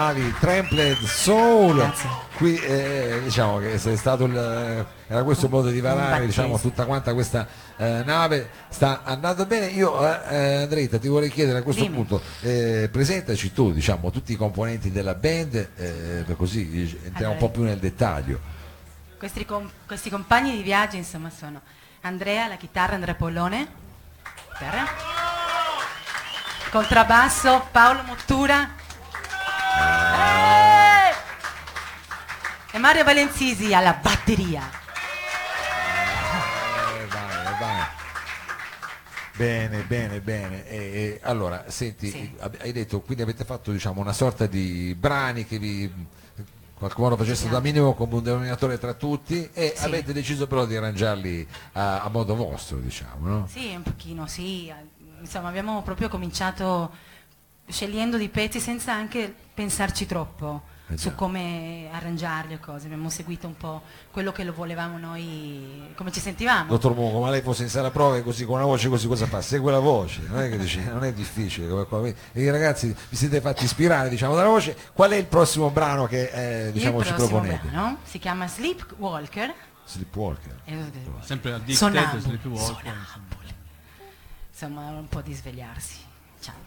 Navi, Trampled Soul. Grazie. Qui eh, diciamo che sei stato il, era questo il modo di varare diciamo, tutta quanta questa eh, nave. Sta andando bene. Io eh, eh, Andreetta ti vorrei chiedere a questo Dimmi. punto, eh, presentaci tu diciamo, tutti i componenti della band, eh, per così eh, entriamo un po' più nel dettaglio. Questi, com- questi compagni di viaggio insomma sono Andrea alla chitarra, Andrea Pollone, chitarra. contrabbasso Paolo Mottura Eh! e Mario Valenzisi alla batteria. Eh, vai, vai. Bene, bene, bene. E, e, allora, senti, Sì. hai detto, quindi avete fatto diciamo, una sorta di brani che vi in qualche modo facessero da minimo come un denominatore tra tutti e Sì. avete deciso però di arrangiarli a, a modo vostro, diciamo, no? Sì, un pochino, sì. Insomma, abbiamo proprio cominciato scegliendo dei pezzi senza anche pensarci troppo Eh su come arrangiarli o cose. Abbiamo seguito un po' quello che lo volevamo noi, come ci sentivamo. Dottor Mungo, ma lei fosse in sala prove così con una voce così cosa fa? Segue la voce, non è che dice, non è difficile. come qua. E i ragazzi vi siete fatti ispirare diciamo, dalla voce. Qual è il prossimo brano che eh, diciamo, Il ci prossimo proponete? brano si chiama Sleepwalker. Sleepwalker. e- Sempre addicted, Sonambuli, sleepwalker, sonambuli. Insomma, un po' di svegliarsi. Diciamo.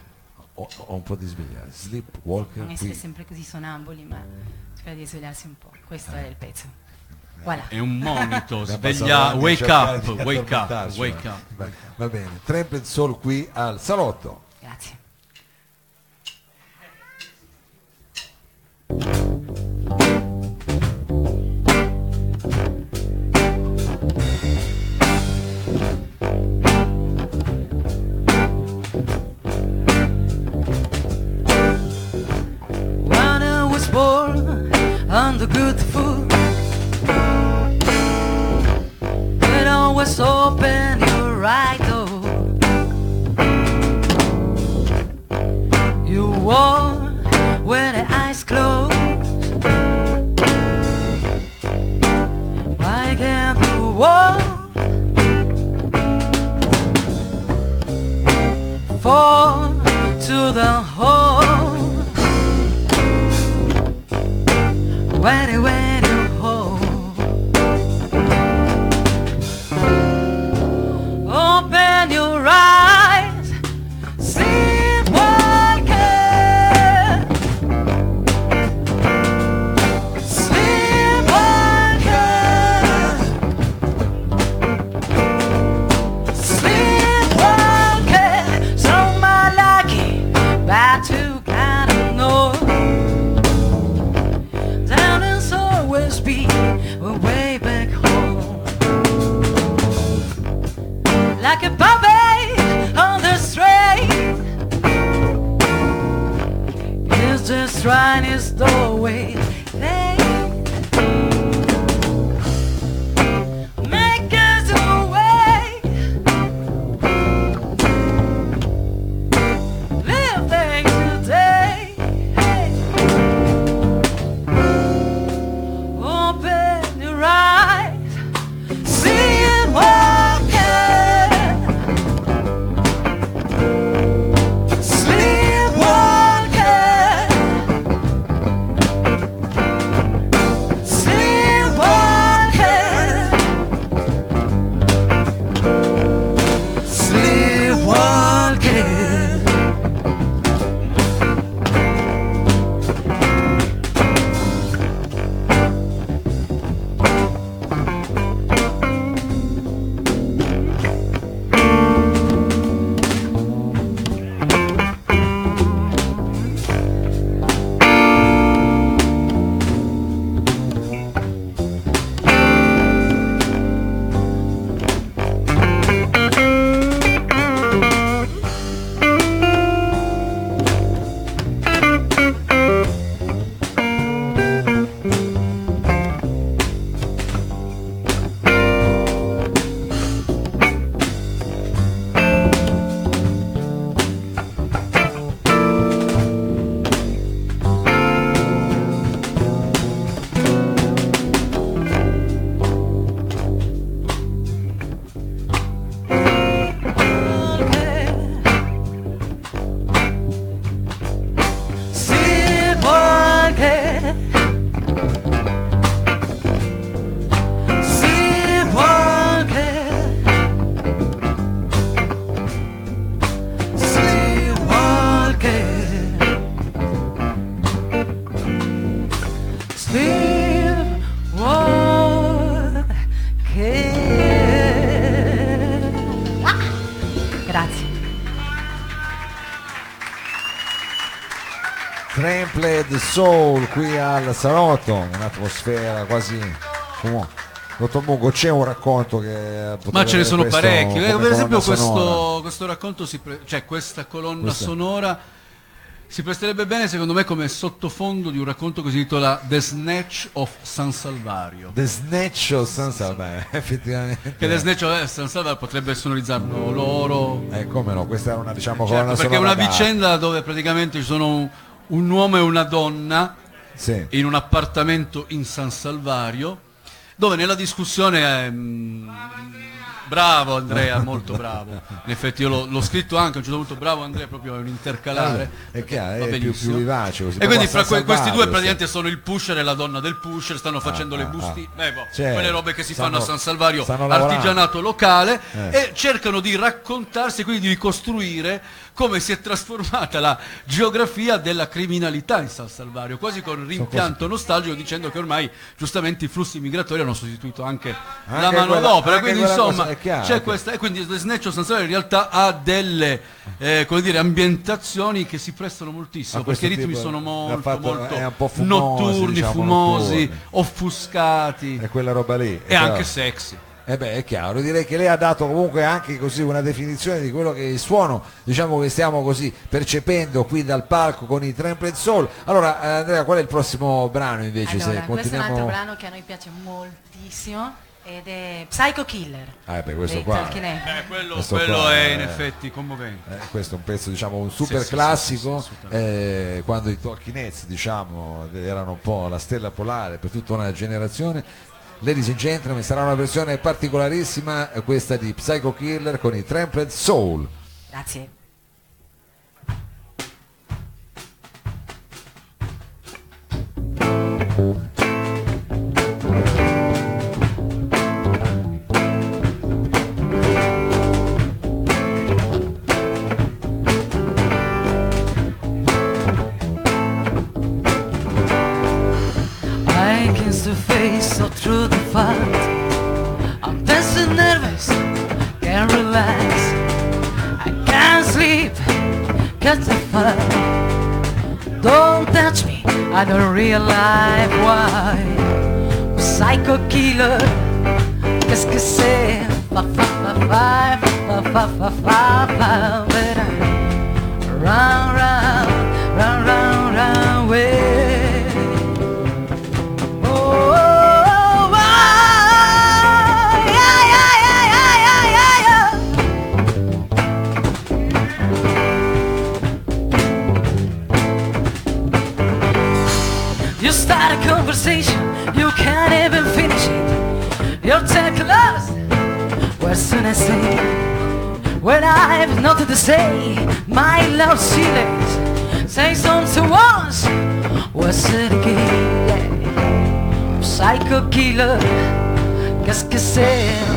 Ho, ho un po' di svegliare. Sleepwalker. Non essere qui. sempre così sonambuli, ma cercare di svegliarsi un po'. Questo è il pezzo. Voilà. È un monito, sveglia, wake up, wake up, wake up. Va, va bene, Tramped Soul qui al salotto. Grazie. Always open your right door. You walk with the eyes closed. Why can't you walk? Fall to the hole. Where where On the string, is just trying his doorway. Trampled Soul qui al Salotto, un'atmosfera quasi fumo- Dottor Mungo, c'è un racconto che Ma ce ne sono questo parecchi. Eh, Per esempio questo, questo racconto, si pre- cioè questa colonna Questa- sonora si presterebbe bene secondo me come sottofondo di un racconto che si intitola The Snatch of San Salvario. The Snatch of San Salvador, effettivamente. Che The Snatch of San Salvario potrebbe sonorizzarlo loro. Eh, come no, questa era una diciamo Certo, colonna perché è una da- vicenda dove praticamente ci sono un, uomo e una donna Sì. in un appartamento in San Salvario dove nella discussione ehm, bravo Andrea molto bravo in effetti io l'ho, scritto anche a un certo punto bravo Andrea proprio è un intercalare È chiaro, è più, più vivace così. e quindi fra que- questi due praticamente sono il pusher e la donna del pusher stanno facendo le ah, busti ah. eh, boh, Certo. quelle robe che si Stanno- fanno a San Salvario artigianato locale Eh. e cercano di raccontarsi quindi di ricostruire come si è trasformata la geografia della criminalità in San Salvario quasi con rimpianto nostalgico dicendo che ormai giustamente i flussi migratori hanno sostituito anche, la Anche quella- manodopera quindi insomma cosa- chiaro c'è questa e quindi The Snatch Salvario in realtà ha delle eh, come dire ambientazioni che si prestano moltissimo perché i ritmi sono molto fatto- molto un po' fumosi, notturni diciamo, fumosi notturni. offuscati È quella roba lì. e anche però- sexy Eh beh, è chiaro, direi che lei ha dato comunque anche così una definizione di quello che è il suono, diciamo che stiamo così percependo qui dal palco con i Trampled Soul. Allora, eh, Andrea, qual è il prossimo brano invece? Allora, se questo è un altro continuiamo... brano che a noi piace moltissimo ed è Psycho Killer. Ah, beh, questo qua. Talking Head. Eh, quello, Questo quello qua è in effetti commovente Eh, questo è un pezzo, diciamo, un super Sì, classico, sì, sì, eh, quando i Talking Heads, diciamo, erano un po' la stella polare per tutta una generazione. Ladies and gentlemen, sarà una versione particolarissima, eh, questa di Psycho Killer con i Trampled Soul. Grazie. Against the face or through the fight. I'm and nervous, can't relax. I can't sleep, catch the fire. Don't touch me, I don't realize why. Psycho killer, qu'est-ce que c'est? Fa fa fa fa fa fa fa fa fa fa Round, conversation, you can't even finish it. You're too close. Where soon I say, when I've nothing to say, my love silence. Say something once, what's it again? Psycho killer, qu'est-ce que c'est?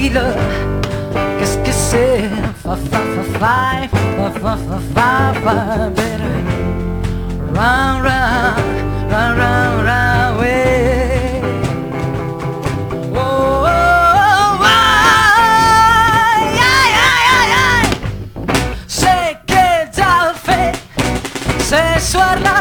tequila. Kiss, kiss it. Fa, fa, fa, fly. Fa, fa, fa, fa, fa, baby. Round, round, round, round, round, way. Oh, oh, oh, ay, ay, ay, ay. Sé que ya fe, se suena.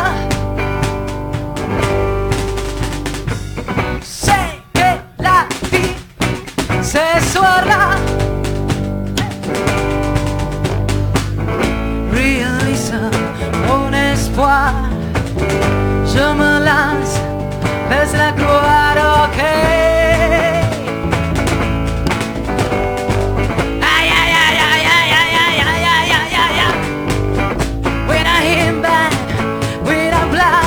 es la crua okay. When I him back, when I fly.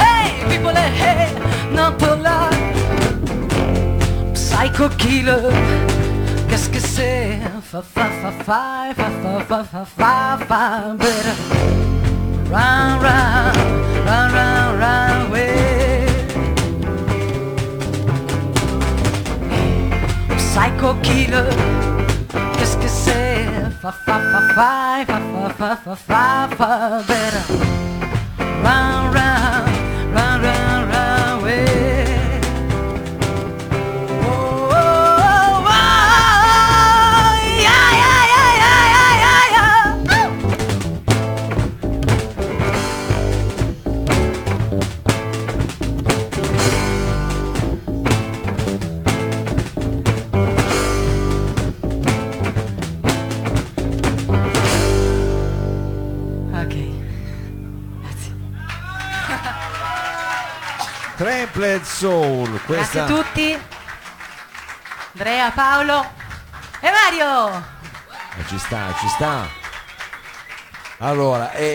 Hey, people, hey, not polite. Psycho killer, qu'est-ce que c'est? Fa fa fa fa fa fa fa fa fa. Psycho killer, qu'est-ce que c'est? Fa fa fa fa fa fa fa fa fa fa better. Round round Trampled Soul, Grazie questa a tutti. Andrea, Paolo e Mario. Eh, ci sta, ci sta. Allora, e